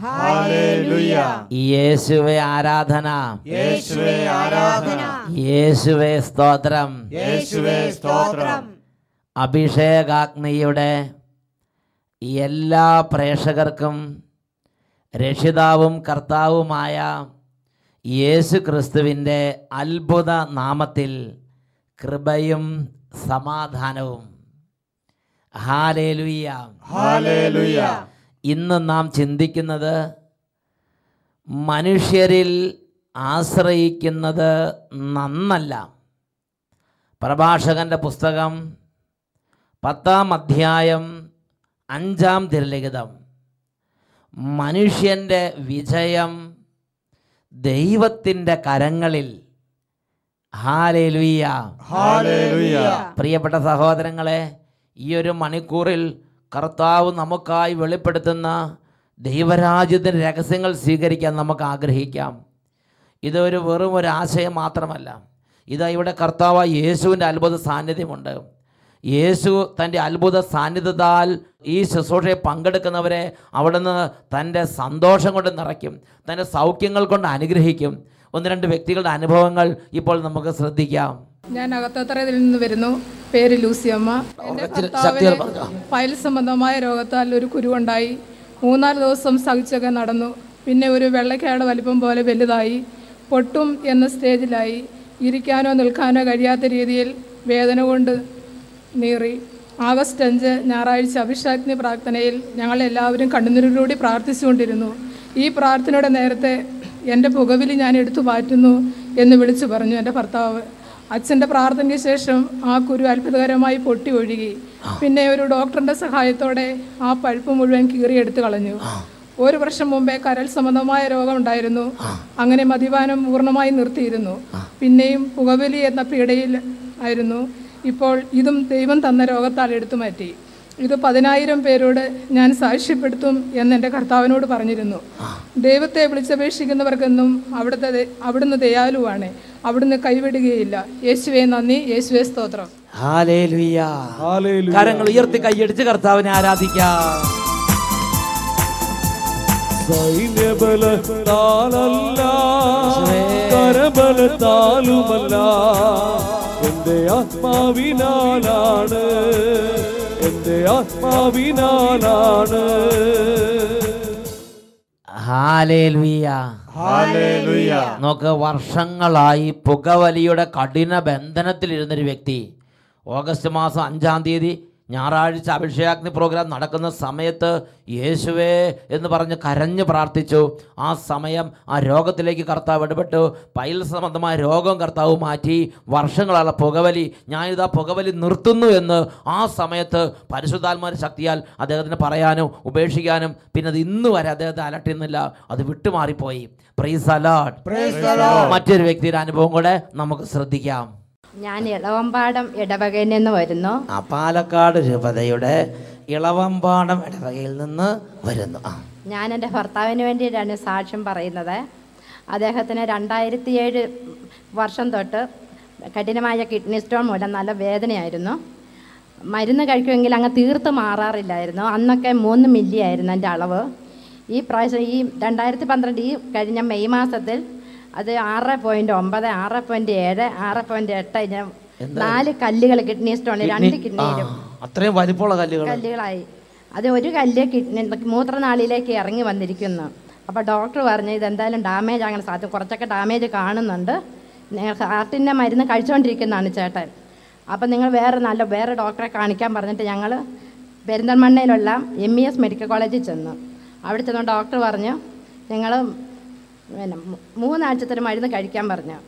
Hallelujah യേശുവെ ആരാധന. യേശുവേ ആരാധന. യേശുവെ സ്തോത്രം. യേശുവേ സ്തോത്രം. അഭിഷേകാഗ്നിയുടെ എല്ലാ പ്രേക്ഷകർക്കും രക്ഷിതാവും കർത്താവുമായ യേശു ക്രിസ്തുവിന്റെ അത്ഭുത നാമത്തിൽ കൃപയും സമാധാനവും. ഹാലേലുയ്യ ഹല്ലേലൂയ. ഇന്ന് നാം ചിന്തിക്കുന്നത് മനുഷ്യരിൽ ആശ്രയിക്കുന്നത് നന്നല്ല. പ്രഭാഷകന്റെ പുസ്തകം പത്താം അധ്യായം അഞ്ചാം തിരലിഖിതം. മനുഷ്യന്റെ വിജയം ദൈവത്തിന്റെ കരങ്ങളിൽ. പ്രിയപ്പെട്ട സഹോദരങ്ങളെ ഈ ഒരു മണിക്കൂറിൽ കർത്താവ് നമുക്കായി വെളിപ്പെടുത്തുന്ന ദൈവരാജ്യത്തിന്റെ രഹസ്യങ്ങൾ സ്വീകരിക്കാൻ നമുക്ക് ആഗ്രഹിക്കാം. ഇതൊരു വെറും ഒരു ആശയം മാത്രമല്ല. ഇതാ ഇവിടെ കർത്താവ് യേശുവിന്റെ അത്ഭുത സാന്നിധ്യമുണ്ട്. യേശു തന്റെ അത്ഭുത സാന്നിധ്യത്താൽ ഈ ശുശ്രൂഷയെ പങ്കെടുക്കുന്നവരെ അവിടുന്ന് തന്റെ സന്തോഷം കൊണ്ട് നിറയ്ക്കും. തന്റെ സൗഖ്യങ്ങൾ കൊണ്ട് അനുഗ്രഹിക്കും. ഒന്ന് രണ്ട് വ്യക്തികളുടെ അനുഭവങ്ങൾ ഇപ്പോൾ നമുക്ക് ശ്രദ്ധിക്കാം. ഞാൻ അകത്തത്തറയിൽ നിന്ന് വരുന്നു. പേര് ലൂസിയമ്മ എന്റെ ഉറച്ചിരി ഭർത്താവിന് ഫയൽ സംബന്ധമായ രോഗത്താൽ ഒരു കുരുവുണ്ടായി. മൂന്നാൽ ദിവസം സഹിച്ചൊക്കെ നടന്നു. പിന്നെ ഒരു വെള്ളക്കാട് വലിപ്പം പോലെ വലുതായി. പൊട്ടും എന്ന സ്റ്റേജിലായി. ഇരിക്കാനോ നിൽക്കാനോ കഴിയാത്ത രീതിയിൽ വേദന കൊണ്ട് നീറി. ആഗസ്റ്റ് അഞ്ച് ഞായറാഴ്ച അഭിഷാഗ്നി പ്രാർത്ഥനയിൽ ഞങ്ങൾ എല്ലാവരും കണ്ണുനീരിലൂടെ പ്രാർത്ഥിച്ചുകൊണ്ടിരുന്നു. ഈ പ്രാർത്ഥനയുടെ നേരത്തെ എന്റെ പുകവിൽ ഞാൻ എടുത്തു മാറ്റുന്നു എന്ന് വിളിച്ചു പറഞ്ഞു എന്റെ ഭർത്താവ്. അച്ഛന്റെ പ്രാർത്ഥനയ്ക്ക് ശേഷം ആ കുരു അത്ഭുതകരമായി പൊട്ടി ഒഴുകി പിന്നെ ഒരു ഡോക്ടറിന്റെ സഹായത്തോടെ ആ പഴുപ്പ് മുഴുവൻ കീറിയെടുത്ത് കളഞ്ഞു. ഒരു വർഷം മുമ്പേ കരൾ സംബന്ധമായ രോഗം ഉണ്ടായിരുന്നു. അങ്ങനെ മദ്യപാനം പൂർണമായി നിർത്തിയിരുന്നു. പിന്നെയും പുകവലി എന്ന പീഡയിൽ ആയിരുന്നു. ഇപ്പോൾ ഇതും ദൈവം തന്ന രോഗത്താൽ എടുത്തു മാറ്റി. ഇത് പതിനായിരം പേരോട് ഞാൻ സാക്ഷ്യപ്പെടുത്തും എന്ന് എന്റെ കർത്താവിനോട് പറഞ്ഞിരുന്നു. ദൈവത്തെ വിളിച്ചപേക്ഷിക്കുന്നവർക്കെന്നും അവിടുത്തെ അവിടുന്ന് ദയാലുവാണ്. അവിടുന്ന് കൈവിടുകയില്ല. യേശുവേ നന്ദി. യേശുവേ സ്തോത്രം. കരങ്ങൾ ഉയർത്തി കൈയടിച്ച് കർത്താവിനെ ആരാധിക്കാം. സൈന്യബലത്താലല്ല കരബലത്താലുമല്ല എന്റെ ആത്മാവിനാലാണ്. എന്റെ ആത്മാവിനാലാണ്. നോക്ക് വർഷങ്ങളായി പുകവലിയുടെ കഠിന ബന്ധനത്തിലിരുന്നൊരു വ്യക്തി. ഓഗസ്റ്റ് മാസം അഞ്ചാം തീയതി ഞായറാഴ്ച അഭിഷേകാഗ്നി പ്രോഗ്രാം നടക്കുന്ന സമയത്ത് യേശുവേ എന്ന് പറഞ്ഞ് കരഞ്ഞ് പ്രാർത്ഥിച്ചു. ആ സമയം ആ രോഗത്തിലേക്ക് കർത്താവ് ഇടപെട്ടു. പൈൽ സംബന്ധമായ രോഗം കർത്താവ് മാറ്റി. വർഷങ്ങളുള്ള പുകവലി. ഞാനിതാ പുകവലി നിർത്തുന്നു എന്ന് ആ സമയത്ത് പരിശുദ്ധാത്മാര ശക്തിയാൽ അദ്ദേഹത്തിന് പറയാനും ഉപേക്ഷിക്കാനും പിന്നെ അത് ഇന്ന് വരെ അദ്ദേഹത്തെ അലട്ടുന്നില്ല അത് വിട്ടുമാറിപ്പോയി. പ്രൈസ് അലാഡ് മറ്റൊരു വ്യക്തിയുടെ അനുഭവം കൂടെ നമുക്ക് ശ്രദ്ധിക്കാം. ഞാൻ ഇളവമ്പാടം ഇടവകയിൽ നിന്ന് വരുന്നു. ആ പാലക്കാട് രൂപതയുടെ ഇളവമ്പാടം ഇടവകയിൽ നിന്ന് വരുന്നു. ആ. ഞാൻ എന്റെ ഭർത്താവിന് വേണ്ടിയിട്ടാണ് സാക്ഷ്യം പറയുന്നത്. അദ്ദേഹത്തിന് രണ്ടായിരത്തി ഏഴ് വർഷം തൊട്ട് കഠിനമായ കിഡ്നി സ്റ്റോൺ മൂലം നല്ല വേദനയായിരുന്നു. മരുന്ന് കഴിക്കുമെങ്കിൽ അങ്ങ് തീർത്ത് മാറാറില്ലായിരുന്നു. അന്നൊക്കെ മൂന്ന് മില്ലി ആയിരുന്നു എന്റെ അളവ്. ഈ പ്രാവശ്യം ഈ രണ്ടായിരത്തി പന്ത്രണ്ട് ഈ കഴിഞ്ഞ മെയ് മാസത്തിൽ അത് ആറ് പോയിന്റ് ഒമ്പത് ആറ് പോയിന്റ് ഏഴ് ആറ് പോയിന്റ് എട്ട് ഇങ്ങനെ നാല് കല്ലുകൾ കിഡ്നി സ്റ്റോൺ രണ്ട് കിഡ്നിയിലും അത്രയും വലിപ്പമുള്ള കല്ലുകൾ കല്ലുകളായി. അത് ഒരു കല്ല് കിഡ്നി മൂത്രനാളിയിലേക്ക് ഇറങ്ങി വന്നിരിക്കുന്നു. അപ്പോൾ ഡോക്ടർ പറഞ്ഞു ഇതെന്തായാലും ഡാമേജ് ആകാൻ സാധ്യത കുറച്ചൊക്കെ ഡാമേജ് കാണുന്നുണ്ട്. ഹാർട്ടിന്റെ മരുന്ന് കഴിച്ചുകൊണ്ടിരിക്കുന്നതാണ് ചേട്ടൻ. അപ്പം നിങ്ങൾ വേറെ നല്ല വേറെ ഡോക്ടറെ കാണിക്കാൻ പറഞ്ഞിട്ട് ഞങ്ങൾ പെരിന്തൽമണ്ണയിലുള്ള എം ഇ എസ് മെഡിക്കൽ കോളേജിൽ ചെന്നു. അവിടെ ചെന്ന് ഡോക്ടർ പറഞ്ഞു ഞങ്ങൾ പിന്നെ മൂന്നാഴ്ചത്തൊരു മൂന്നാഴ്ചത്തെ മരുന്ന് കഴിക്കാൻ പറഞ്ഞു.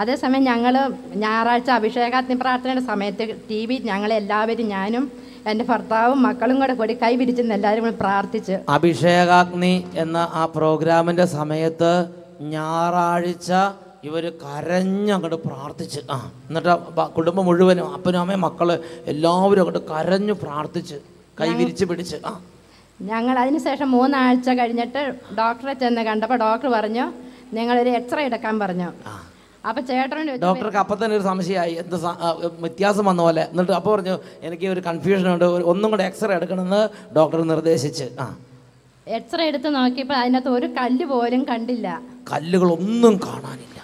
അതേസമയം ഞങ്ങൾ ഞായറാഴ്ച അഭിഷേകാഗ്നി പ്രാർത്ഥനയുടെ സമയത്ത് ടി വി ഞങ്ങളെല്ലാവരും ഞാനും എന്റെ ഭർത്താവും മക്കളും കൂടെ കൂടി കൈ പിരിച്ചെന്ന് എല്ലാവരും കൂടി പ്രാർത്ഥിച്ച്. അഭിഷേകാഗ്നി എന്ന ആ പ്രോഗ്രാമിന്റെ സമയത്ത് ഞായറാഴ്ച ഇവർ കരഞ്ഞങ്ങോട്ട് പ്രാർത്ഥിച്ച്. ആ എന്നിട്ട് കുടുംബം മുഴുവനും അപ്പനും അമ്മയും മക്കൾ എല്ലാവരും അങ്ങോട്ട് കരഞ്ഞു പ്രാർത്ഥിച്ച്. കൈ വിരിച്ച് പിടിച്ച്. ആ. ഞങ്ങൾ അതിനുശേഷം മൂന്നാഴ്ച കഴിഞ്ഞിട്ട് ഡോക്ടറെ ചെന്ന് കണ്ടപ്പോൾ ഡോക്ടർ പറഞ്ഞു നിങ്ങളൊരു എക്സ്റേ എടുക്കാൻ പറഞ്ഞു. അപ്പൊ ചേട്ടനോട് ഡോക്ടർക്ക് അപ്പൊ തന്നെ ഒരു സംശയമായി എന്ത് വ്യത്യാസം വന്ന പോലെ. എന്നിട്ട് അപ്പോൾ പറഞ്ഞു എനിക്ക് ഒരു കൺഫ്യൂഷൻ ഉണ്ട് ഒന്നും കൂടെ എക്സ്റേ എടുക്കണമെന്ന് ഡോക്ടർ നിർദ്ദേശിച്ച്. ആ. എക്സ്റേ എടുത്ത് നോക്കിയപ്പോൾ അതിനകത്ത് ഒരു കല്ല് പോലും കണ്ടില്ല. കല്ലുകൾ ഒന്നും കാണാനില്ല.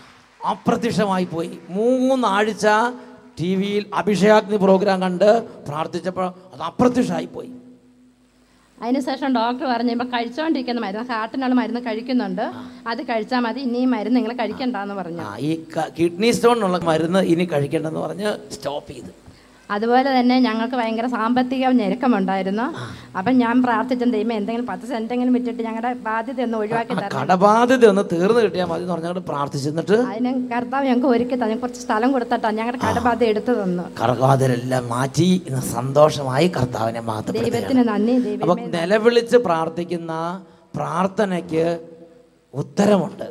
അപ്രത്യക്ഷമായി പോയി. മൂന്നാഴ്ച ടി വിയിൽ അഭിഷേകാഗ്നി പ്രോഗ്രാം കണ്ട് പ്രാർത്ഥിച്ചപ്പോൾ അത് അപ്രത്യക്ഷമായി പോയി. അതിനുശേഷം ഡോക്ടർ പറഞ്ഞു ഇപ്പോൾ കഴിച്ചുകൊണ്ടിരിക്കുന്ന മരുന്ന് ഹാർട്ടിനുള്ള മരുന്ന് കഴിക്കുന്നുണ്ട്. അത് കഴിച്ചാൽ മതി ഇനി ഈ മരുന്ന് നിങ്ങൾ കഴിക്കണ്ടെന്ന് പറഞ്ഞു. ഈ കിഡ്നി സ്റ്റോൺ ഉള്ള മരുന്ന് ഇനി കഴിക്കണ്ടെന്ന് പറഞ്ഞ് സ്റ്റോപ്പ് ചെയ്ത്. അതുപോലെ തന്നെ ഞങ്ങൾക്ക് ഭയങ്കര സാമ്പത്തിക ഞെരുക്കമുണ്ടായിരുന്നു. അപ്പം ഞാൻ പ്രാർത്ഥിച്ച ദൈവം എന്തെങ്കിലും പത്ത് സെന്റെങ്കിലും വിറ്റിട്ട് ഞങ്ങളുടെ ബാധ്യത ഒന്ന് ഒഴിവാക്കി തരണം. കടബാധ്യത ഒന്ന് തീർന്നു കിട്ടിയാൽ മതി പറഞ്ഞാൽ പ്രാർത്ഥിച്ചിട്ട് അതിന് കർത്താവ് ഞങ്ങൾക്ക് ഒരുക്കി തന്നെ. കുറച്ച് സ്ഥലം കൊടുത്തട്ടാ ഞങ്ങളുടെ കടബാധ്യത എടുത്തു തന്നു. കടബാധ്യതയെല്ലാം മാറ്റി സന്തോഷമായി കർത്താവിനെ മാത്രം ദൈവത്തിന് നന്ദി അപ്പൊ നിലവിളിച്ച് പ്രാർത്ഥിക്കുന്ന പ്രാർത്ഥനയ്ക്ക് ഉത്തരമുണ്ട്.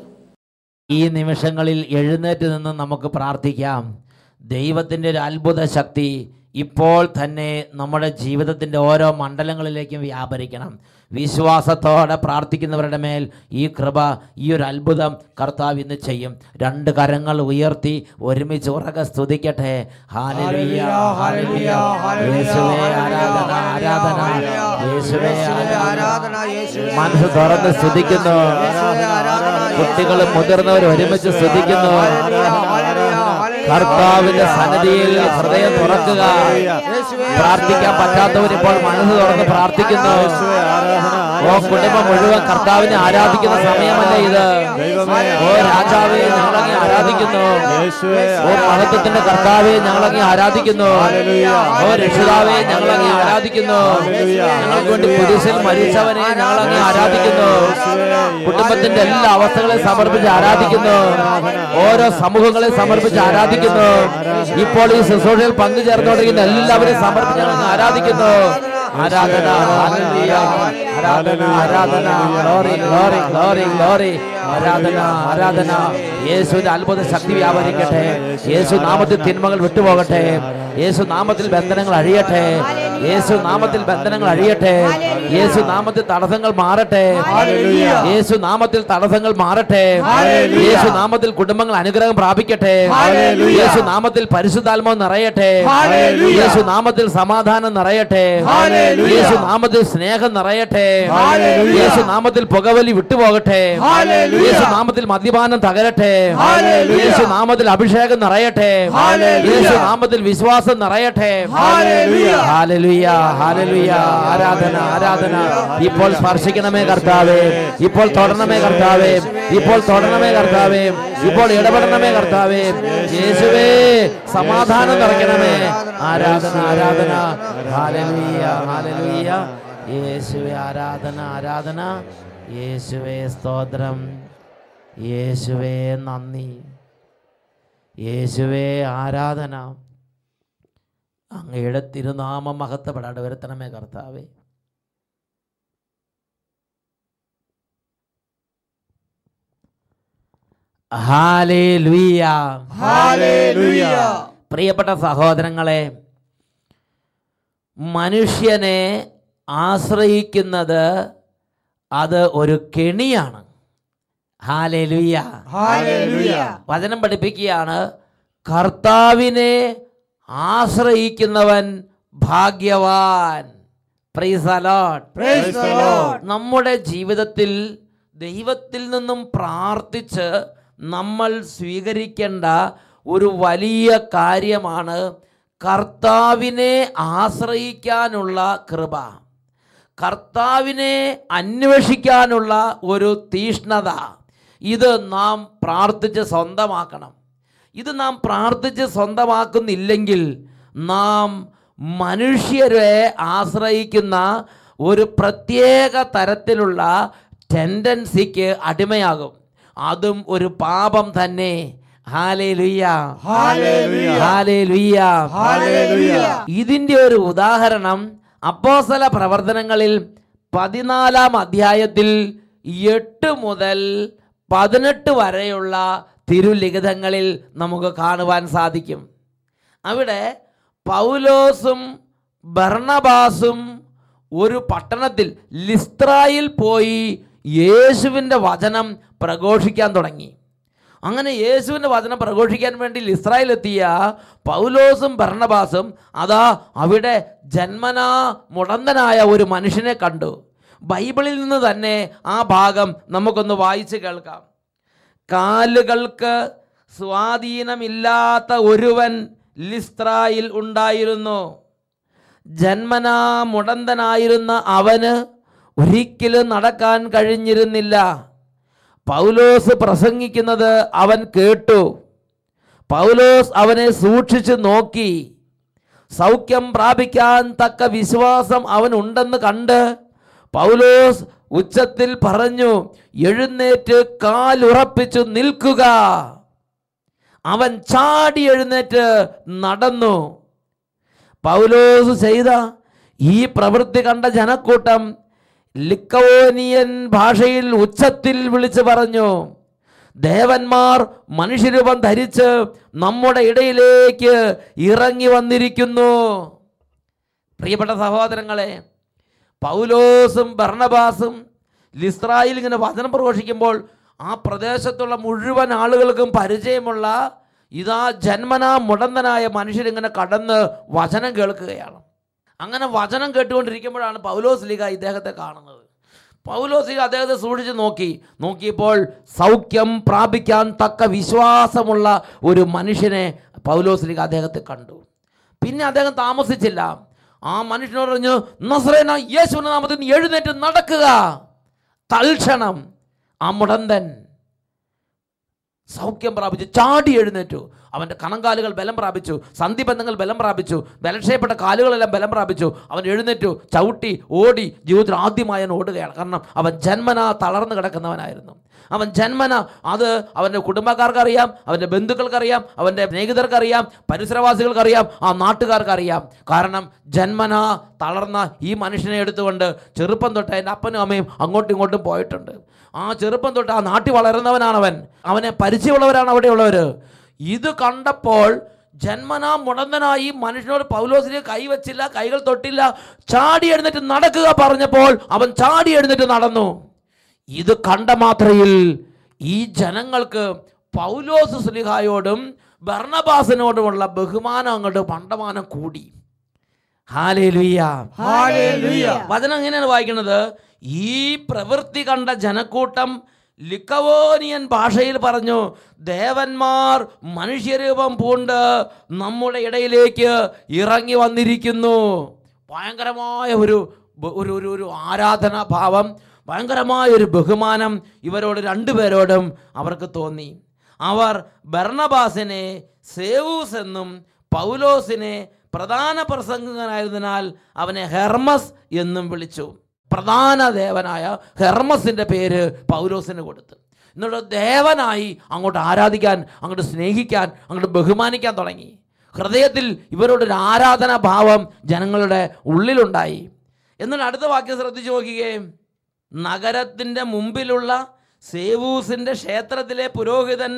ഈ നിമിഷങ്ങളിൽ എഴുന്നേറ്റ് നിന്ന് നമുക്ക് പ്രാർത്ഥിക്കാം. ദൈവത്തിന്റെ ഒരു അത്ഭുത ശക്തി ഇപ്പോൾ തന്നെ നമ്മുടെ ജീവിതത്തിന്റെ ഓരോ മണ്ഡലങ്ങളിലേക്കും വ്യാപരിക്കണം. വിശ്വാസത്തോടെ പ്രാർത്ഥിക്കുന്നവരുടെ മേൽ ഈ കൃപ ഈ ഒരു അത്ഭുതം കർത്താവ് ഇന്ന് ചെയ്യും. രണ്ട് കരങ്ങൾ ഉയർത്തി ഒരുമിച്ച് ഉറക്കെ സ്തുതിക്കട്ടെ. ആരാധന. മനസ്സ് തുറന്ന് സ്തുതിക്കുന്നു. കുട്ടികളും മുതിർന്നവരും ഒരുമിച്ച് സ്തുതിക്കുന്നു. കർത്താവിന്റെ സന്നിധിയിൽ ഹൃദയം തുറക്കുക. പ്രാർത്ഥിക്കാൻ പറ്റാത്തവരിപ്പോൾ മനസ്സ് തുറന്ന് പ്രാർത്ഥിക്കുന്നു. ഓ കുടുംബം മുഴുവൻ കർത്താവിനെ ആരാധിക്കുന്ന സമയമല്ല ഇത്. ഓ രാജാവെ ഞങ്ങളങ്ങി ആരാധിക്കുന്നു. ഓ മഹത്വത്തിന്റെ കർത്താവെ ഞങ്ങളങ്ങി ആരാധിക്കുന്നു. ഓ രക്ഷിതാവെ ഞങ്ങളങ്ങി ആരാധിക്കുന്നു. ഞങ്ങൾക്ക് വേണ്ടി പുരുഷൻ മരിച്ചവനെ ഞങ്ങളങ്ങി ആരാധിക്കുന്നു. കുടുംബത്തിന്റെ എല്ലാ അവസ്ഥകളെ സമർപ്പിച്ച് ആരാധിക്കുന്നു. ഓരോ സമൂഹങ്ങളെ സമർപ്പിച്ച് ആരാധിക്കുന്നു. ഇപ്പോൾ ഈ ശുശ്രൂഷയിൽ പങ്കുചേർന്നുകൊണ്ടിരിക്കുന്ന എല്ലാവരെയും സമർപ്പിച്ച് ആരാധിക്കുന്നു. aradana aradana Aradhana, Aradhana, glory, glory, glory, glory. ആരാധന ആരാധന യേശുവിന്റെ അത്ഭുത ശക്തി വ്യാപരിക്കട്ടെ യേശു നാമത്തിൽ തിന്മകൾ വിട്ടുപോകട്ടെ യേശു നാമത്തിൽ ബന്ധനങ്ങൾ അഴിയട്ടെ യേശു നാമത്തിൽ ബന്ധനങ്ങൾ അഴിയട്ടെ യേശു നാമത്തിൽ തടസ്സങ്ങൾ മാറട്ടെ യേശു നാമത്തിൽ തടസ്സങ്ങൾ മാറട്ടെ യേശു നാമത്തിൽ കുടുംബങ്ങൾ അനുഗ്രഹം പ്രാപിക്കട്ടെ യേശു നാമത്തിൽ പരിശുദ്ധാത്മാവ് നിറയട്ടെ യേശു നാമത്തിൽ സമാധാനം നിറയട്ടെ യേശു നാമത്തിൽ സ്നേഹം നിറയട്ടെ യേശു നാമത്തിൽ പുകവലി വിട്ടുപോകട്ടെ യേശു നാമത്തിൽ മദ്യപാനം തകരട്ടെ. യേശു നാമത്തിൽ അഭിഷേകം നിറയട്ടെ. യേശു നാമത്തിൽ വിശ്വാസം നിറയട്ടെ. ആരാധന ആരാധന. ഇപ്പോൾ സ്പർശിക്കണമേ കർത്താവേ. ഇപ്പോൾ തൊടണമേ കർത്താവേ. ഇപ്പോൾ തൊടണമേ കർത്താവേ. ഇപ്പോൾ ഇടപെടണമേ കർത്താവേ. യേശുവേ സമാധാനം നിറയ്ക്കണമേ. ആരാധന ആരാധന. യേശുവേ ആരാധന ആരാധന. യേശുവേ സ്തോത്രം. യേശുവേ നന്ദി. യേശുവേ ആരാധന. അങ്ങയുടെ തിരുനാമം മഹത്വപ്പെടാണ്ട് വരുത്തണമേ കർത്താവേ. പ്രിയപ്പെട്ട സഹോദരങ്ങളെ മനുഷ്യനെ ആശ്രയിക്കുന്നത് അത് ഒരു കെണിയാണ്. വചനം പഠിപ്പിക്കുകയാണ്. കർത്താവിനെ ആശ്രയിക്കുന്നവൻ ഭാഗ്യവാൻ. നമ്മുടെ ജീവിതത്തിൽ ദൈവത്തിൽ നിന്നും പ്രാർത്ഥിച്ച് നമ്മൾ സ്വീകരിക്കേണ്ട ഒരു വലിയ കാര്യമാണ് കർത്താവിനെ ആശ്രയിക്കാനുള്ള കൃപ. കർത്താവിനെ അന്വേഷിക്കാനുള്ള ഒരു തീഷ്ണത. ഇത് നാം പ്രാർത്ഥിച്ച് സ്വന്തമാക്കണം. ഇത് നാം പ്രാർത്ഥിച്ച് സ്വന്തമാക്കുന്നില്ലെങ്കിൽ നാം മനുഷ്യരെ ആശ്രയിക്കുന്ന ഒരു പ്രത്യേക തരത്തിലുള്ള ടെൻഡൻസിക്ക് അടിമയാകും. അതും ഒരു പാപം തന്നെ. ഇതിന്റെ ഒരു ഉദാഹരണം അപ്പോസല പ്രവർത്തനങ്ങളിൽ പതിനാലാം അധ്യായത്തിൽ എട്ട് മുതൽ പതിനെട്ട് വരെയുള്ള തിരുലിഖിതങ്ങളിൽ നമുക്ക് കാണുവാൻ സാധിക്കും. അവിടെ പൗലോസും ബർണബാസും ഒരു പട്ടണത്തിൽ ലിസ്ത്രായിൽ പോയി യേശുവിന്റെ വചനം പ്രഘോഷിക്കാൻ തുടങ്ങി. അങ്ങനെ യേശുവിന്റെ വചനം പ്രഘോഷിക്കാൻ വേണ്ടി ലിസ്രായിലെത്തിയ പൗലോസും ഭരണബാസും അതാ അവിടെ ജന്മനാ മുടന്തനായ ഒരു മനുഷ്യനെ കണ്ടു. ബൈബിളിൽ നിന്ന് തന്നെ ആ ഭാഗം നമുക്കൊന്ന് വായിച്ച് കേൾക്കാം. കാലുകൾക്ക് സ്വാധീനമില്ലാത്ത ഒരുവൻ ലിസ്ത്രായിൽ ഉണ്ടായിരുന്നു. ജന്മനാ മുടന്തനായിരുന്ന അവന് ഒരിക്കലും നടക്കാൻ കഴിഞ്ഞിരുന്നില്ല. പൗലോസ് പ്രസംഗിക്കുന്നത് അവൻ കേട്ടു. പൗലോസ് അവനെ സൂക്ഷിച്ചു നോക്കി. സൗഖ്യം പ്രാപിക്കാൻ തക്ക വിശ്വാസം അവനുണ്ടെന്ന് കണ്ട് പൗലോസ് ഉച്ചത്തിൽ പറഞ്ഞു എഴുന്നേറ്റ് കാലുറപ്പിച്ചു നിൽക്കുക. അവൻ ചാടി എഴുന്നേറ്റ് നടന്നു. പൗലോസ് ചെയ്ത ഈ പ്രവൃത്തി കണ്ട ജനക്കൂട്ടം ലിക്കവോനിയൻ ഭാഷയിൽ ഉച്ചത്തിൽ വിളിച്ചു പറഞ്ഞു ദേവന്മാർ മനുഷ്യരൂപം ധരിച്ച് നമ്മുടെ ഇടയിലേക്ക് ഇറങ്ങി വന്നിരിക്കുന്നു. പ്രിയപ്പെട്ട സഹോദരങ്ങളെ പൗലോസും ഭർണബാസും ലിസ്രായിൽ ഇങ്ങനെ വചനം പ്രഘോഷിക്കുമ്പോൾ ആ പ്രദേശത്തുള്ള മുഴുവൻ ആളുകൾക്കും പരിചയമുള്ള ഇതാ ജന്മനാ മുടന്തനായ മനുഷ്യരിങ്ങനെ കടന്ന് വചനം കേൾക്കുകയാണ്. അങ്ങനെ വചനം കേട്ടുകൊണ്ടിരിക്കുമ്പോഴാണ് പൗലോസ് ലീഗ ഇദ്ദേഹത്തെ കാണുന്നത്. പൗലോസ് ലീഗ അദ്ദേഹത്തെ സൂക്ഷിച്ച് നോക്കി. നോക്കിയപ്പോൾ സൗഖ്യം പ്രാപിക്കാൻ തക്ക വിശ്വാസമുള്ള ഒരു മനുഷ്യനെ പൗലോസ് ലീഗ അദ്ദേഹത്തെ കണ്ടു. പിന്നെ അദ്ദേഹം താമസിച്ചില്ല. ആ മനുഷ്യനോട് പറഞ്ഞു നസ്രേന യേശുവിന്റെ നാമത്തിൽ എഴുന്നേറ്റ് നടക്കുക. തൽക്ഷണം ആ മുടന്തൻ സൗഖ്യം പ്രാപിച്ചു ചാടി എഴുന്നേറ്റു. അവന്റെ കണങ്കാലുകൾ ബലം പ്രാപിച്ചു സന്ധിബന്ധങ്ങൾ ബലം പ്രാപിച്ചു ബലക്ഷയപ്പെട്ട കാലുകളെല്ലാം ബലം പ്രാപിച്ചു. അവൻ എഴുന്നേറ്റു ചവിട്ടി ഓടി ജീവിതത്തിൽ ആദ്യമായി അവൻ ഓടുകയാണ്. കാരണം അവൻ ജന്മനാ തളർന്നു കിടക്കുന്നവനായിരുന്നു. അവൻ ജന്മന. അത് അവന്റെ കുടുംബക്കാർക്കറിയാം അവന്റെ ബന്ധുക്കൾക്കറിയാം അവന്റെ സ്നേഹിതർക്കറിയാം പരിസരവാസികൾക്കറിയാം ആ നാട്ടുകാർക്കറിയാം. കാരണം ജന്മന തളർന്ന ഈ മനുഷ്യനെ എടുത്തുകൊണ്ട് ചെറുപ്പം തൊട്ട് എന്റെ അപ്പനും അമ്മയും അങ്ങോട്ടും ഇങ്ങോട്ടും പോയിട്ടുണ്ട്. ആ ചെറുപ്പം തൊട്ട് ആ നാട്ടിൽ വളരുന്നവനാണ് അവൻ അവനെ പരിചയമുള്ളവരാണ് അവിടെയുള്ളവർ ഇത് കണ്ടപ്പോൾ ജന്മനാ മുടന്തനായി മനുഷ്യനോട് പൗലോസിനെ കൈവച്ചില്ല കൈകൾ തൊട്ടില്ല ചാടി എഴുന്നേറ്റ് നടക്കുക പറഞ്ഞപ്പോൾ അവൻ ചാടി എഴുന്നേറ്റ് നടന്നു. ഇത് കണ്ട മാത്രയിൽ ഈ ജനങ്ങൾക്ക് പൗലോസ് സ്ലിഹായോടും ഭർണബാസിനോടുമുള്ള ബഹുമാനം അങ്ങോട്ട് പണ്ടമാനം കൂടി. വചനം എങ്ങനെയാണ് വായിക്കുന്നത്? ഈ പ്രവൃത്തി കണ്ട ജനക്കൂട്ടം ലിക്കവോനിയൻ ഭാഷയിൽ പറഞ്ഞു ദേവന്മാർ മനുഷ്യരൂപം പൂണ്ട് നമ്മുടെ ഇടയിലേക്ക് ഇറങ്ങി വന്നിരിക്കുന്നു. ഭയങ്കരമായ ഒരു ഒരു ഒരു ഒരു ആരാധനാ ഭാവം ഭയങ്കരമായ ഒരു ബഹുമാനം ഇവരോട് രണ്ടുപേരോടും അവർക്ക് തോന്നി. അവർ ഭരണബാസിനെ സേവൂസ് എന്നും പൗലോസിനെ പ്രധാന പ്രസംഗകനായതിനാൽ അവനെ ഹെർമസ് എന്നും വിളിച്ചു. പ്രധാന ദേവനായ ഹെർമസിന്റെ പേര് പൗലോസിന് കൊടുത്തു. എന്നിട്ട് ദേവനായി അങ്ങോട്ട് ആരാധിക്കാൻ അങ്ങോട്ട് സ്നേഹിക്കാൻ അങ്ങോട്ട് ബഹുമാനിക്കാൻ തുടങ്ങി. ഹൃദയത്തിൽ ഇവരോടൊരു ആരാധനാ ഭാവം ജനങ്ങളുടെ ഉള്ളിലുണ്ടായി. എന്നിട്ട് അടുത്ത വാക്യം ശ്രദ്ധിച്ചു നോക്കുകയെ നഗരത്തിന്റെ മുമ്പിലുള്ള സേവൂസിന്റെ ക്ഷേത്രത്തിലെ പുരോഹിതൻ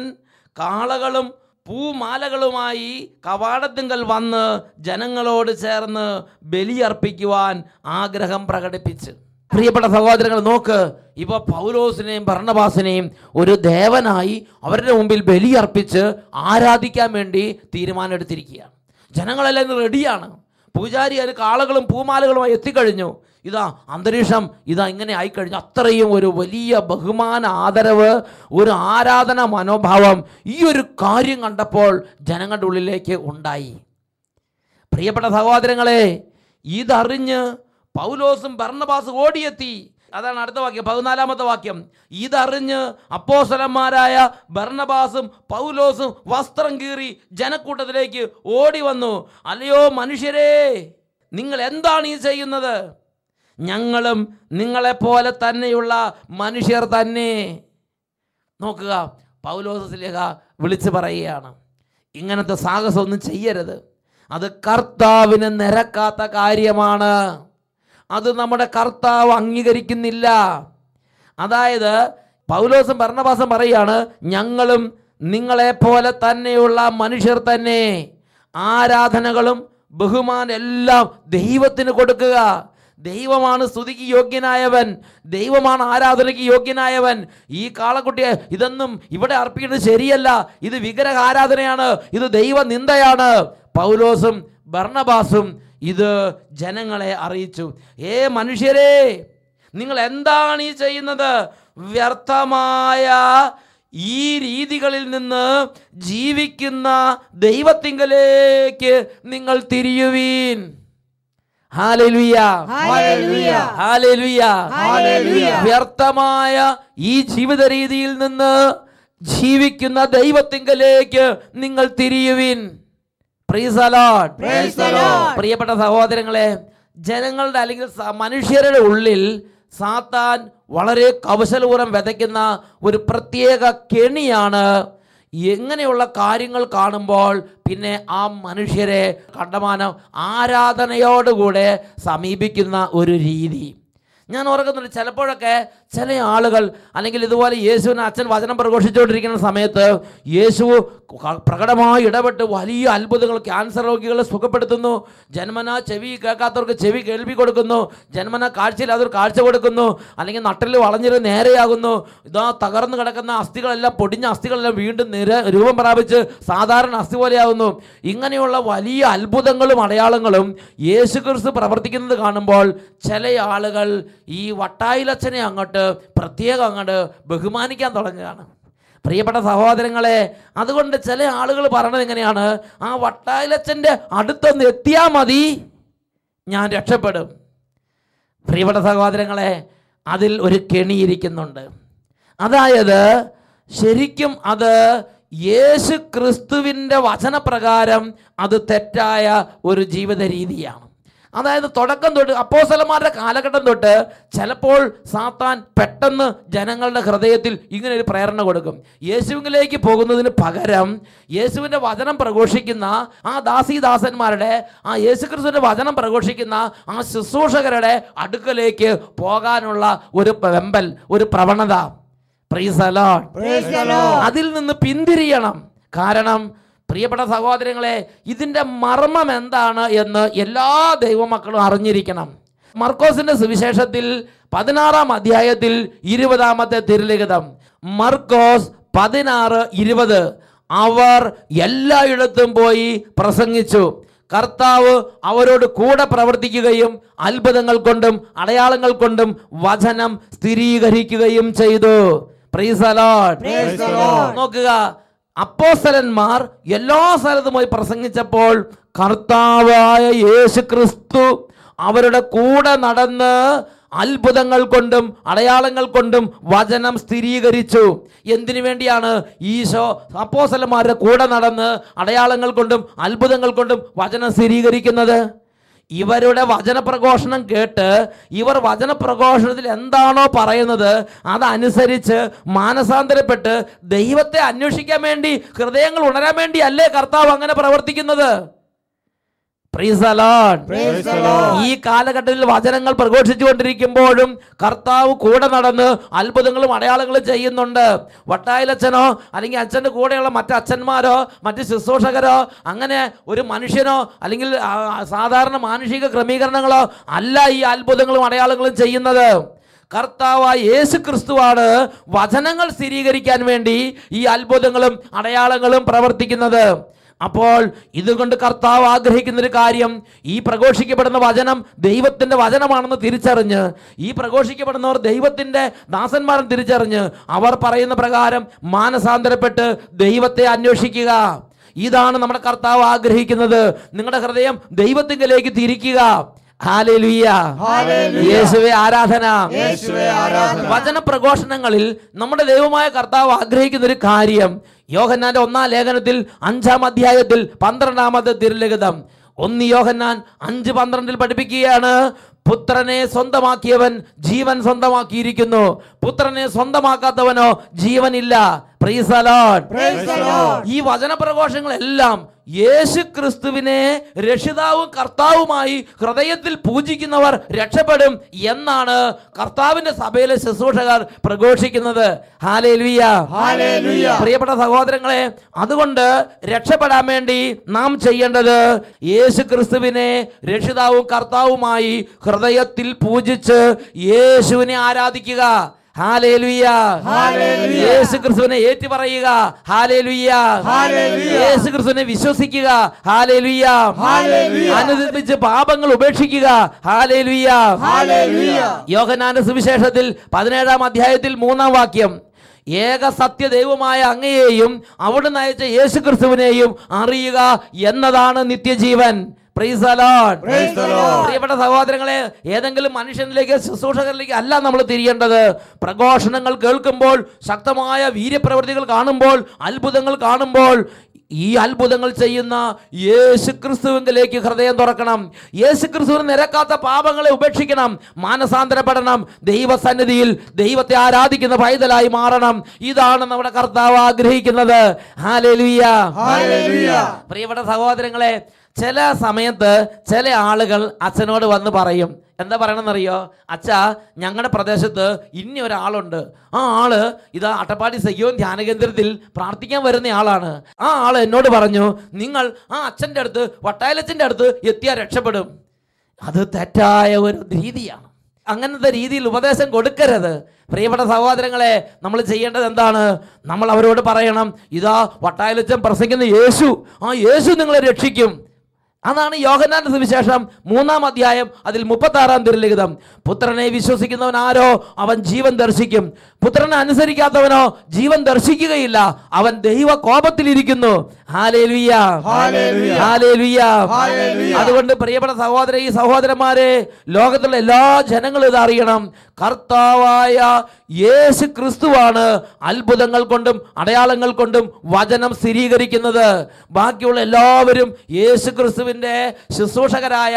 കാളകളും പൂമാലകളുമായി കവാടത്തിങ്കൽ വന്ന് ജനങ്ങളോട് ചേർന്ന് ബലിയർപ്പിക്കുവാൻ ആഗ്രഹം പ്രകടിപ്പിച്ച്. പ്രിയപ്പെട്ട സഹോദരങ്ങൾ നോക്ക് ഇപ്പൊ പൗലോസിനെയും ഭരണവാസിനെയും ഒരു ദേവനായി അവരുടെ മുമ്പിൽ ബലിയർപ്പിച്ച് ആരാധിക്കാൻ വേണ്ടി തീരുമാനമെടുത്തിരിക്കുകയാണ്. ജനങ്ങളെല്ലാം റെഡിയാണ് പൂജാരി അതിന് കാളകളും പൂമാലകളുമായി എത്തിക്കഴിഞ്ഞു. ഇതാ അന്തരീക്ഷം ഇതാ ഇങ്ങനെ ആയിക്കഴിഞ്ഞു അത്രയും ഒരു വലിയ ബഹുമാന ആദരവ് ഒരു ആരാധന മനോഭാവം ഈ ഒരു കാര്യം കണ്ടപ്പോൾ ജനങ്ങളുടെ ഉള്ളിലേക്ക് ഉണ്ടായി. പ്രിയപ്പെട്ട സഹോദരങ്ങളെ ഇതറിഞ്ഞ് പൗലോസും ഭർണബാസും ഓടിയെത്തി. അതാണ് അടുത്ത വാക്യം പതിനാലാമത്തെ വാക്യം. ഇതറിഞ്ഞ് അപ്പോസലന്മാരായ ഭർണബാസും പൗലോസും വസ്ത്രം കീറി ജനക്കൂട്ടത്തിലേക്ക് ഓടി വന്നു അല്ലയോ മനുഷ്യരേ നിങ്ങൾ എന്താണ് ഈ ചെയ്യുന്നത്? ഞങ്ങളും നിങ്ങളെപ്പോലെ തന്നെയുള്ള മനുഷ്യർ തന്നെ. നോക്കുക പൗലോസ് ലേഖ വിളിച്ചു പറയുകയാണ്. ഇങ്ങനത്തെ സാഹസമൊന്നും ചെയ്യരുത്. അത് കർത്താവിന് നിരക്കാത്ത കാര്യമാണ്. അത് നമ്മുടെ കർത്താവ് അംഗീകരിക്കുന്നില്ല. അതായത് പൗലോസും ഭരണവാസം പറയുകയാണ് ഞങ്ങളും നിങ്ങളെപ്പോലെ തന്നെയുള്ള മനുഷ്യർ തന്നെ. ആരാധനകളും ബഹുമാനം എല്ലാം ദൈവത്തിന് കൊടുക്കുക. ദൈവമാണ് സ്തുതിക്ക് യോഗ്യനായവൻ. ദൈവമാണ് ആരാധനയ്ക്ക് യോഗ്യനായവൻ. ഈ കാളക്കുട്ടിയെ ഇതൊന്നും ഇവിടെ അർപ്പിക്കുന്നത് ശരിയല്ല. ഇത് വിഗ്രഹ ആരാധനയാണ് ഇത് ദൈവനിന്ദയാണ്. പൗലോസും ഭർണബാസും ഇത് ജനങ്ങളെ അറിയിച്ചു. ഏ മനുഷ്യരേ നിങ്ങൾ എന്താണ് ഈ ചെയ്യുന്നത്? വ്യർത്ഥമായ ഈ രീതികളിൽ നിന്ന് ജീവിക്കുന്ന ദൈവത്തിങ്കലേക്ക് നിങ്ങൾ തിരിയുവീൻ ഹാലലുയ ഹല്ലേലൂയ. ഹാലലുയ ഹല്ലേലൂയ. വ്യർത്ഥമായ ഈ ജീവിത രീതിയിൽ നിന്ന് ജീവിക്കുന്ന ദൈവത്തിങ്കലേക്ക് നിങ്ങൾ തിരിയുവിൻ. പ്രിയപ്പെട്ട സഹോദരങ്ങളെ ജനങ്ങളുടെ അല്ലെങ്കിൽ മനുഷ്യരുടെ ഉള്ളിൽ സാത്താൻ വളരെ കൗശലപൂർവം വിതയ്ക്കുന്ന ഒരു പ്രത്യേക കെണിയാണ് എങ്ങനെയുള്ള കാര്യങ്ങൾ കാണുമ്പോൾ പിന്നെ ആ മനുഷ്യരെ കണ്ടമാനം ആരാധനയോടുകൂടെ സമീപിക്കുന്ന ഒരു രീതി. ഞാൻ ഓർക്കുന്നുണ്ട് ചിലപ്പോഴൊക്കെ ചില ആളുകൾ അല്ലെങ്കിൽ ഇതുപോലെ യേശുവിന് അച്ഛൻ വചനം പ്രഘോഷിച്ചുകൊണ്ടിരിക്കുന്ന സമയത്ത് യേശു പ്രകടമായി ഇടപെട്ട് വലിയ അത്ഭുതങ്ങൾ ക്യാൻസർ രോഗികളെ സുഖപ്പെടുത്തുന്നു. ജന്മന ചെവി കേൾക്കാത്തവർക്ക് ചെവി കേൾവി കൊടുക്കുന്നു. ജന്മന കാഴ്ചയില്ലാത്തവർ കാഴ്ച കൊടുക്കുന്നു. അല്ലെങ്കിൽ നട്ടിൽ വളഞ്ഞിട്ട് നേരെയാകുന്നു. ഇതാ തകർന്നു കിടക്കുന്ന അസ്ഥികളെല്ലാം പൊടിഞ്ഞ അസ്ഥികളെല്ലാം വീണ്ടും നിര രൂപം പ്രാപിച്ച് സാധാരണ അസ്ഥി പോലെയാകുന്നു. ഇങ്ങനെയുള്ള വലിയ അത്ഭുതങ്ങളും അടയാളങ്ങളും യേശു ക്രിസ്തു പ്രവർത്തിക്കുന്നത് കാണുമ്പോൾ ചില ആളുകൾ ഈ വട്ടായിലച്ഛനെ അങ്ങോട്ട് പ്രത്യേകം അങ്ങോട്ട് ബഹുമാനിക്കാൻ തുടങ്ങുകയാണ്. പ്രിയപ്പെട്ട സഹോദരങ്ങളെ അതുകൊണ്ട് ചില ആളുകൾ പറയണത് എങ്ങനെയാണ്? ആ വട്ടായിലച്ഛന്റെ അടുത്തൊന്ന് എത്തിയാൽ മതി ഞാൻ രക്ഷപ്പെടും. പ്രിയപ്പെട്ട സഹോദരങ്ങളെ അതിൽ ഒരു കെണിയിരിക്കുന്നുണ്ട് അതായത് ശരിക്കും അത് യേശു ക്രിസ്തുവിന്റെ വചനപ്രകാരം അത് തെറ്റായ ഒരു ജീവിത രീതിയാണ് അതായത് തുടക്കം തൊട്ട് അപ്പോസലന്മാരുടെ കാലഘട്ടം തൊട്ട് ചിലപ്പോൾ സാത്താൻ പെട്ടെന്ന് ജനങ്ങളുടെ ഹൃദയത്തിൽ ഇങ്ങനെ ഒരു പ്രേരണ കൊടുക്കും. യേശുവിലേക്ക് പോകുന്നതിന് പകരം യേശുവിന്റെ വചനം പ്രഘോഷിക്കുന്ന ആ ദാസീദാസന്മാരുടെ ആ യേശുക്രിസ്തുവിന്റെ വചനം പ്രഘോഷിക്കുന്ന ആ ശുശ്രൂഷകരുടെ അടുക്കലേക്ക് പോകാനുള്ള ഒരു വെമ്പൽ ഒരു പ്രവണത. അതിൽ നിന്ന് പിന്തിരിയണം. കാരണം പ്രിയപ്പെട്ട സഹോദരങ്ങളെ ഇതിന്റെ മർമ്മം എന്താണ് എന്ന് എല്ലാ ദൈവമക്കളും അറിഞ്ഞിരിക്കണം. മർക്കോസിന്റെ സുവിശേഷത്തിൽ പതിനാറാം അധ്യായത്തിൽ ഇരുപതാമത്തെ തിരുലിഖിതം. മർക്കോസ് പതിനാറ് ഇരുപത്. അവർ എല്ലായിടത്തും പോയി പ്രസംഗിച്ചു. കർത്താവ് അവരോട് കൂടെ പ്രവർത്തിക്കുകയും അത്ഭുതങ്ങൾ കൊണ്ടും അടയാളങ്ങൾ കൊണ്ടും വചനം സ്ഥിരീകരിക്കുകയും ചെയ്തു. നോക്കുക അപ്പോസ്തലന്മാർ എല്ലാ സ്ഥലത്തുമായി പ്രസംഗിച്ചപ്പോൾ കർത്താവായ യേശു ക്രിസ്തു അവരുടെ കൂടെ നടന്ന് അത്ഭുതങ്ങൾ കൊണ്ടും അടയാളങ്ങൾ കൊണ്ടും വചനം സ്ഥിരീകരിച്ചു. എന്തിനു വേണ്ടിയാണ് ഈശോ അപ്പോസലന്മാരുടെ കൂടെ നടന്ന് അടയാളങ്ങൾ കൊണ്ടും അത്ഭുതങ്ങൾ കൊണ്ടും വചനം സ്ഥിരീകരിക്കുന്നത്? ഇവരുടെ വചനപ്രഘോഷണം കേട്ട് ഇവർ വചനപ്രഘോഷണത്തിൽ എന്താണോ പറയുന്നത് അതനുസരിച്ച് മാനസാന്തരപ്പെട്ട് ദൈവത്തെ അന്വേഷിക്കാൻ വേണ്ടി ഹൃദയങ്ങൾ ഉണരാൻ വേണ്ടി അല്ലേ കർത്താവ് അങ്ങനെ പ്രവർത്തിക്കുന്നത്? ഈ കാലഘട്ടത്തിൽ വചനങ്ങൾ പ്രഘോഷിച്ചുകൊണ്ടിരിക്കുമ്പോഴും കർത്താവ് കൂടെ നടന്ന് അത്ഭുതങ്ങളും അടയാളങ്ങളും ചെയ്യുന്നുണ്ട്. വട്ടായിലച്ഛനോ അല്ലെങ്കിൽ അച്ഛന്റെ കൂടെയുള്ള മറ്റ് അച്ഛന്മാരോ മറ്റ് ശുശ്രൂഷകരോ അങ്ങനെ ഒരു മനുഷ്യനോ അല്ലെങ്കിൽ സാധാരണ മാനുഷിക ക്രമീകരണങ്ങളോ അല്ല ഈ അത്ഭുതങ്ങളും അടയാളങ്ങളും ചെയ്യുന്നത്. കർത്താവായ യേശു ക്രിസ്തുവാണ് വചനങ്ങൾ സ്ഥിരീകരിക്കാൻ വേണ്ടി ഈ അത്ഭുതങ്ങളും അടയാളങ്ങളും പ്രവർത്തിക്കുന്നത്. അപ്പോൾ ഇതുകൊണ്ട് കർത്താവ് ആഗ്രഹിക്കുന്ന ഒരു കാര്യം ഈ പ്രഘോഷിക്കപ്പെടുന്ന വചനം ദൈവത്തിന്റെ വചനമാണെന്ന് തിരിച്ചറിഞ്ഞ് ഈ പ്രഘോഷിക്കപ്പെടുന്നവർ ദൈവത്തിന്റെ ദാസന്മാരെന്ന് തിരിച്ചറിഞ്ഞ് അവർ പറയുന്ന പ്രകാരം മാനസാന്തരപ്പെട്ട് ദൈവത്തെ അന്വേഷിക്കുക. ഇതാണ് നമ്മുടെ കർത്താവ് ആഗ്രഹിക്കുന്നത്. നിങ്ങളുടെ ഹൃദയം ദൈവത്തിങ്കിലേക്ക് തിരിക്കുക. യേശുവേ ആരാധന. വചന പ്രഘോഷണങ്ങളിൽ നമ്മുടെ ദൈവമായ കർത്താവ് ആഗ്രഹിക്കുന്ന ഒരു കാര്യം യോഹന്നാന്റെ ഒന്നാം ലേഖനത്തിൽ അഞ്ചാം അധ്യായത്തിൽ പന്ത്രണ്ടാമത്തെ തിരുലിഖിതം. ഒന്ന് യോഹന്നാൻ അഞ്ച് പന്ത്രണ്ടിൽ പഠിപ്പിക്കുകയാണ് പുത്രനെ സ്വന്തമാക്കിയവൻ ജീവൻ സ്വന്തമാക്കിയിരിക്കുന്നു. പുത്രനെ സ്വന്തമാക്കാത്തവനോ ജീവനില്ല. ഈ വചനപ്രഘോഷങ്ങളെല്ലാം യേശു ക്രിസ്തുവിനെ രക്ഷിതാവും കർത്താവുമായി ഹൃദയത്തിൽ പൂജിക്കുന്നവർ രക്ഷപ്പെടും എന്നാണ് കർത്താവിന്റെ സഭയിലെ ശുശ്രൂഷകർ പ്രഘോഷിക്കുന്നത്. പ്രിയപ്പെട്ട സഹോദരങ്ങളെ അതുകൊണ്ട് രക്ഷപ്പെടാൻ വേണ്ടി നാം ചെയ്യേണ്ടത് യേശു ക്രിസ്തുവിനെ രക്ഷിതാവും കർത്താവുമായി ഹൃദയത്തിൽ പൂജിച്ച് യേശുവിനെ ആരാധിക്കുക. യേശു ക്രിസ്തുവിനെ ഏറ്റു പറയുക. യേശു ക്രിസ്തുവിനെ വിശ്വസിക്കുക. അനുദിപ്പിച്ച് പാപങ്ങൾ ഉപേക്ഷിക്കുക. യോഹനാന്റെ സുവിശേഷത്തിൽ പതിനേഴാം അധ്യായത്തിൽ മൂന്നാം വാക്യം. ഏക സത്യ ദൈവമായ അങ്ങയെയും അവിടുന്ന് അയച്ച യേശു ക്രിസ്തുവിനെയും അറിയുക എന്നതാണ് നിത്യജീവൻ. പ്രിയപ്പെട്ട സഹോദരങ്ങളെ ഏതെങ്കിലും മനുഷ്യനിലേക്ക് ശുശ്രൂഷകരിലേക്ക് അല്ല നമ്മൾ തിരിയേണ്ടത്. പ്രഘോഷണങ്ങൾ കേൾക്കുമ്പോൾ ശക്തമായ വീര്യപ്രവൃത്തികൾ കാണുമ്പോൾ അത്ഭുതങ്ങൾ കാണുമ്പോൾ ഈ അത്ഭുതങ്ങൾ ചെയ്യുന്ന യേശു ക്രിസ്തുവിലേക്ക് ഹൃദയം തുറക്കണം. യേശു ക്രിസ്തുവിന് നിരക്കാത്ത പാപങ്ങളെ ഉപേക്ഷിക്കണം. മാനസാന്തരപ്പെടണം. ദൈവസന്നിധിയിൽ ദൈവത്തെ ആരാധിക്കുന്ന പൈതലായി മാറണം. ഇതാണ് നമ്മുടെ കർത്താവ് ആഗ്രഹിക്കുന്നത്. പ്രിയപ്പെട്ട സഹോദരങ്ങളെ ചില സമയത്ത് ചില ആളുകൾ അച്ഛനോട് വന്ന് പറയും. എന്താ പറയണമെന്നറിയോ അച്ഛാ ഞങ്ങളുടെ പ്രദേശത്ത് ഇനി ഒരാളുണ്ട്. ആ ആൾ ഇതാ അട്ടപ്പാടി സയ്യോൻ ധ്യാന കേന്ദ്രത്തിൽ പ്രാർത്ഥിക്കാൻ വരുന്ന ആളാണ്. ആ ആൾ എന്നോട് പറഞ്ഞു നിങ്ങൾ ആ അച്ഛന്റെ അടുത്ത് വട്ടായലച്ചന്റെ അടുത്ത് എത്തിയാൽ രക്ഷപ്പെടും. അത് തെറ്റായ ഒരു രീതിയാണ്. അങ്ങനത്തെ രീതിയിൽ ഉപദേശം കൊടുക്കരുത്. പ്രിയപ്പെട്ട സഹോദരങ്ങളെ നമ്മൾ ചെയ്യേണ്ടത് എന്താണ്? നമ്മൾ അവരോട് പറയണം ഇതാ വട്ടായലച്ചൻ പ്രസംഗിക്കുന്ന യേശു ആ യേശു നിങ്ങളെ രക്ഷിക്കും. അതാണ് യോഹനാന്റെ സുവിശേഷം മൂന്നാം അധ്യായം അതിൽ മുപ്പത്തി ആറാം തിരുലിഖിതം പുത്രനെ വിശ്വസിക്കുന്നവൻ ആരോ? അവൻ ജീവൻ ദർശിക്കും. പുത്രനെ അനുസരിക്കാത്തവനോ? ജീവൻ ദർശിക്കുകയില്ല. അവൻ ദൈവ കോപത്തിലിരിക്കുന്നു അതുകൊണ്ട് പ്രിയപ്പെട്ട സഹോദര ഈ സഹോദരന്മാരെ ലോകത്തുള്ള എല്ലാ ജനങ്ങളും ഇത് അറിയണം. കർത്താവായ യേശു ക്രിസ്തുവാണ് അത്ഭുതങ്ങൾ കൊണ്ടും അടയാളങ്ങൾ കൊണ്ടും വചനം സ്ഥിരീകരിക്കുന്നത്. ബാക്കിയുള്ള എല്ലാവരും യേശു ക്രിസ്തുവിന്റെ ശുശ്രൂഷകരായ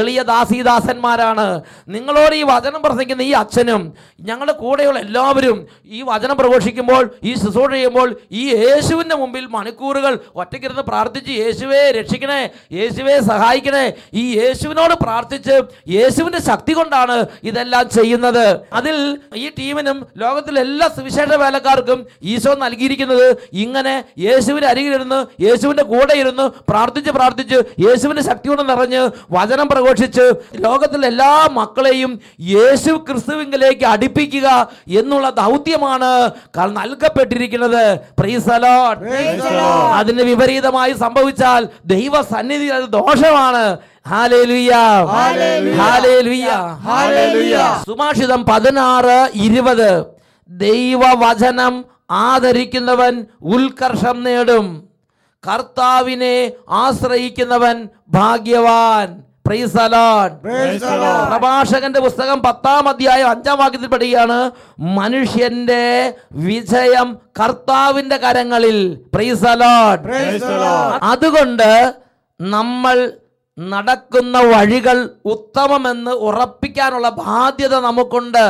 എളിയ ദാസീദാസന്മാരാണ്. നിങ്ങളോട് ഈ വചനം പ്രസംഗിക്കുന്ന ഈ അച്ഛനും ഞങ്ങളുടെ കൂടെയുള്ള എല്ലാവരും ഈ വചനം പ്രഘോഷിക്കുമ്പോൾ ഈ ശുശ്രൂഷ ചെയ്യുമ്പോൾ ഈ യേശുവിന്റെ മുമ്പിൽ മണിക്കൂറുകൾ ഒറ്റയ്ക്കിരുന്ന് പ്രാർത്ഥിച്ച് യേശുവെ രക്ഷിക്കണേ യേശുവെ സഹായിക്കണേ. ഈ യേശുവിനോട് പ്രാർത്ഥിച്ച് യേശുവിന്റെ ശക്തി കൊണ്ടാണ് ഇതെല്ലാം ചെയ്യുന്നത്. അതിൽ ഈ ടീമിനും ലോകത്തിലെ എല്ലാ സുവിശേഷ വേലക്കാർക്കും ഈശോ നൽകിയിരിക്കുന്നത് ഇങ്ങനെ യേശുവിന്റെ അരികിലിരുന്ന് യേശുവിന്റെ കൂടെ ഇരുന്ന് പ്രാർത്ഥിച്ച് പ്രാർത്ഥിച്ച് യേശുവിന്റെ ശക്തി കൊണ്ട് നിറഞ്ഞ് വചനം പ്രഘോഷിച്ച് ലോകത്തിലെ എല്ലാ മക്കളെയും യേശു ക്രിസ്തുവിങ്കിലേക്ക് അടുപ്പിക്കുക എന്നുള്ള ദൗത്യമാണ് നൽകപ്പെട്ടിരിക്കുന്നത്. Praise അതിന് വിപരീതമായി സംഭവിച്ചാൽ ദൈവ സന്നിധി അത് ദോഷമാണ്. സുഭാഷിതം പതിനാറ് ഇരുപത്. ദൈവവചനം ആദരിക്കുന്നവൻ ഉത്കർഷം നേടും. കർത്താവിനെ ആശ്രയിക്കുന്നവൻ ഭാഗ്യവാൻ. പ്രഭാഷകന്റെ പുസ്തകം പത്താം അധ്യായം അഞ്ചാം വാക്യത്തിൽ പഠിക്കുകയാണ്. മനുഷ്യന്റെ വിജയം കർത്താവിന്റെ കരങ്ങളിൽ. അതുകൊണ്ട് നമ്മൾ നടക്കുന്ന വഴികൾ ഉത്തമമെന്ന് ഉറപ്പിക്കാനുള്ള ബാധ്യത നമുക്കുണ്ട്.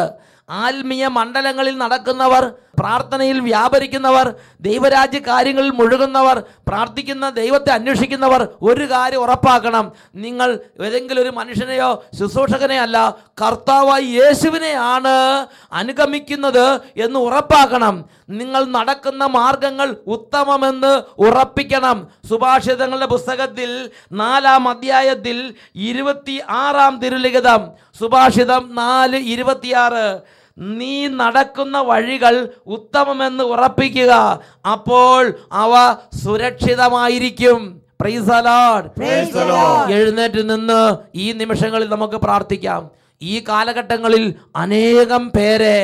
ആത്മീയ മണ്ഡലങ്ങളിൽ നടക്കുന്നവർ പ്രാർത്ഥനയിൽ വ്യാപരിക്കുന്നവർ ദൈവരാജ്യ കാര്യങ്ങളിൽ മുഴുകുന്നവർ പ്രാർത്ഥിക്കുന്ന ദൈവത്തെ അന്വേഷിക്കുന്നവർ ഒരു കാര്യം ഉറപ്പാക്കണം. നിങ്ങൾ ഏതെങ്കിലും ഒരു മനുഷ്യനെയോ ശുശ്രൂഷകനെ അല്ല കർത്താവായി യേശുവിനെയാണ് അനുഗമിക്കുന്നത് എന്ന് ഉറപ്പാക്കണം. നിങ്ങൾ നടക്കുന്ന മാർഗങ്ങൾ ഉത്തമമെന്ന് ഉറപ്പിക്കണം. സുഭാഷിതങ്ങളുടെ പുസ്തകത്തിൽ നാലാം അധ്യായത്തിൽ ഇരുപത്തി ആറാം തിരുലിഖിതം. സുഭാഷിതം നാല് ഇരുപത്തിയാറ്. നീ നടക്കുന്ന വഴികൾ ഉത്തമമെന്ന് ഉറപ്പിക്കുക. അപ്പോൾ അവ സുരക്ഷിതമായിരിക്കും. എഴുന്നേറ്റ് നിന്ന് ഈ നിമിഷങ്ങളിൽ നമുക്ക് പ്രാർത്ഥിക്കാം. ഈ കാലഘട്ടങ്ങളിൽ അനേകം പേരെ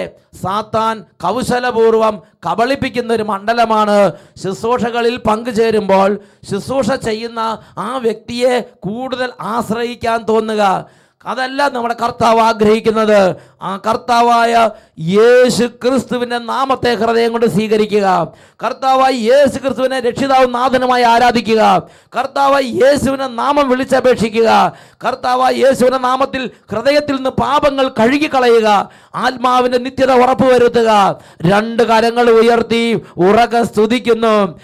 സാത്താൻ കൗശലപൂർവം കബളിപ്പിക്കുന്ന ഒരു മണ്ഡലമാണ്. ശുശ്രൂഷകളിൽ പങ്കുചേരുമ്പോൾ ശുശ്രൂഷ ചെയ്യുന്ന ആ വ്യക്തിയെ കൂടുതൽ ആശ്രയിക്കാൻ തോന്നുക. അതല്ല നമ്മുടെ കർത്താവ് ആഗ്രഹിക്കുന്നത്. ആ കർത്താവായ യേശു ക്രിസ്തുവിന്റെ നാമത്തെ ഹൃദയം കൊണ്ട് സ്വീകരിക്കുക. കർത്താവായ യേശു ക്രിസ്തുവിനെ രക്ഷിതാവും നാഥനുമായി ആരാധിക്കുക. കർത്താവായി യേശുവിനെ നാമം വിളിച്ചപേക്ഷിക്കുക. കർത്താവായി യേശുവിന്റെ നാമത്തിൽ ഹൃദയത്തിൽ നിന്ന് പാപങ്ങൾ കഴുകിക്കളയുക. ആത്മാവിന്റെ നിത്യത ഉറപ്പ് വരുത്തുക. രണ്ട് കരങ്ങൾ ഉയർത്തി ഉറക സ്തുതിക്കുന്നു.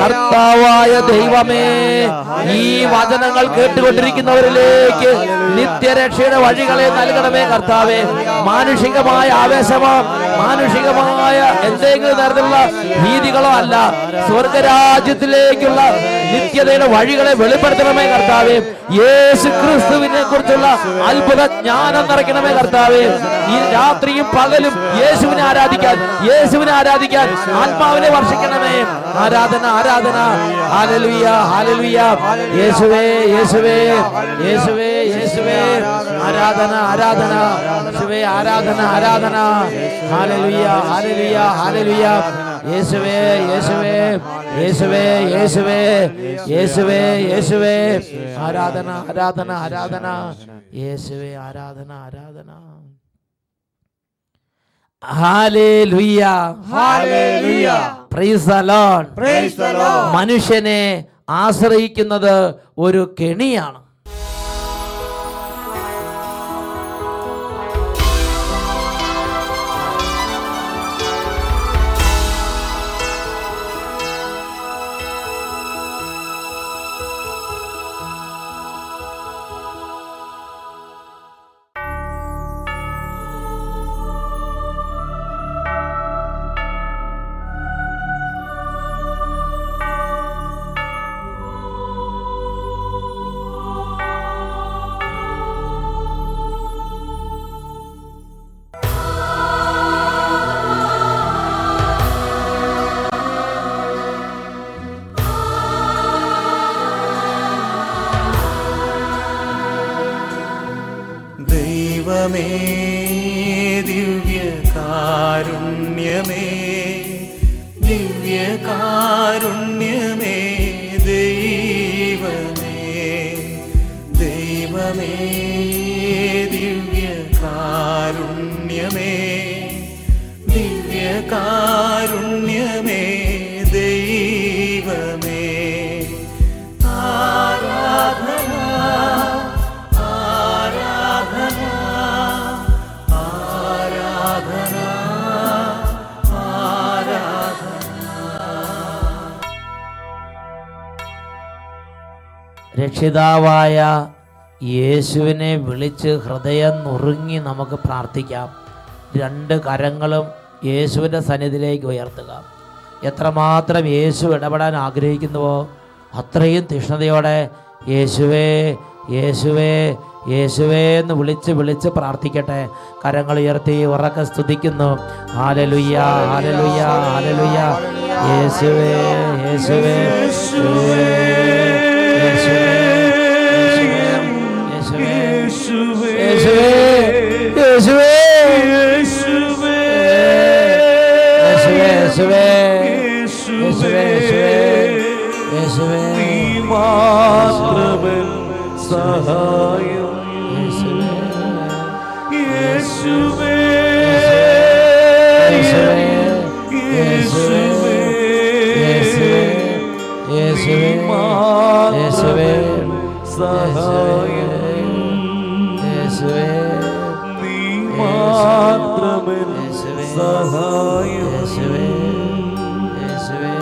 കർത്താവായ ദൈവമേ ഈ വചനങ്ങൾ കേട്ടുകൊണ്ടിരിക്കുന്നവരിലേക്ക് നിത്യരക്ഷയുടെ വഴികളെ നൽകണമേ കർത്താവേ. മാനുഷികമായ ആവേശമോ മാനുഷികമായ എന്തെങ്കിലും തരത്തിലുള്ള രീതികളോ അല്ല. സ്വർഗരാജ്യത്തിലേക്കുള്ള നിത്യതയുടെ വഴികളെ വെളിപ്പെടുത്തണമേ കർത്താവേ. യേശു ക്രിസ്തുവിനെ കുറിച്ചുള്ള അത്ഭുത ജ്ഞാനം നിറയ്ക്കണമേ കർത്താവേ. ഈ രാത്രിയും പകലും യേശുവിനെ ആരാധിക്കാൻ യേശുവിനെ ആരാധിക്കാൻ ആത്മാവിനെ വർഷിക്കണമേ. ആരാധന ആരാധന. ഹാലലുയ ഹാലലുയ യേശുവേ യേശുവേ. യേശുവേ യേശുവേ ആരാധന ആരാധന. യേശുവേ ആരാധന ആരാധന. ഹാലലുയ ഹാലലുയ ഹാലലുയ. യേശുവേ യേശുവേ യേശുവേ യേശുവേ യേശുവേ യേശുവേ. ആരാധന ആരാധന ആരാധന. യേശുവേ ആരാധന ആരാധന. മനുഷ്യനെ ആശ്രയിക്കുന്നത് ഒരു കെണിയാണ്. രക്ഷിതാവായ യേശുവിനെ വിളിച്ച് ഹൃദയം നുറുങ്ങി നമുക്ക് പ്രാർത്ഥിക്കാം. രണ്ട് കരങ്ങളും യേശുവിന്റെ സന്നിധിയിലേക്ക് ഉയർത്തുക. എത്രമാത്രം യേശു ഇടപെടാൻ ആഗ്രഹിക്കുന്നുവോ അത്രയും തീഷ്ണതയോടെ യേശുവേ യേശുവേ യേശുവേ എന്ന് വിളിച്ച് വിളിച്ച് പ്രാർത്ഥിക്കട്ടെ. കരങ്ങൾ ഉയർത്തി ഉറക്കെ സ്തുതിക്കുന്നു. ആലലുയ്യാലുയ്യാലുയ്യേശുവേ യേശുവേ യേശുവേ യേശുവേ. 예수의 예수의 예수의 예수의 예수의 예수의 예수의 이마트벤 사하여 예수의 예수의 예수의 예수의 예수의 이마트벤 사하여 Yes, sir. Yes, sir. Yes, sir.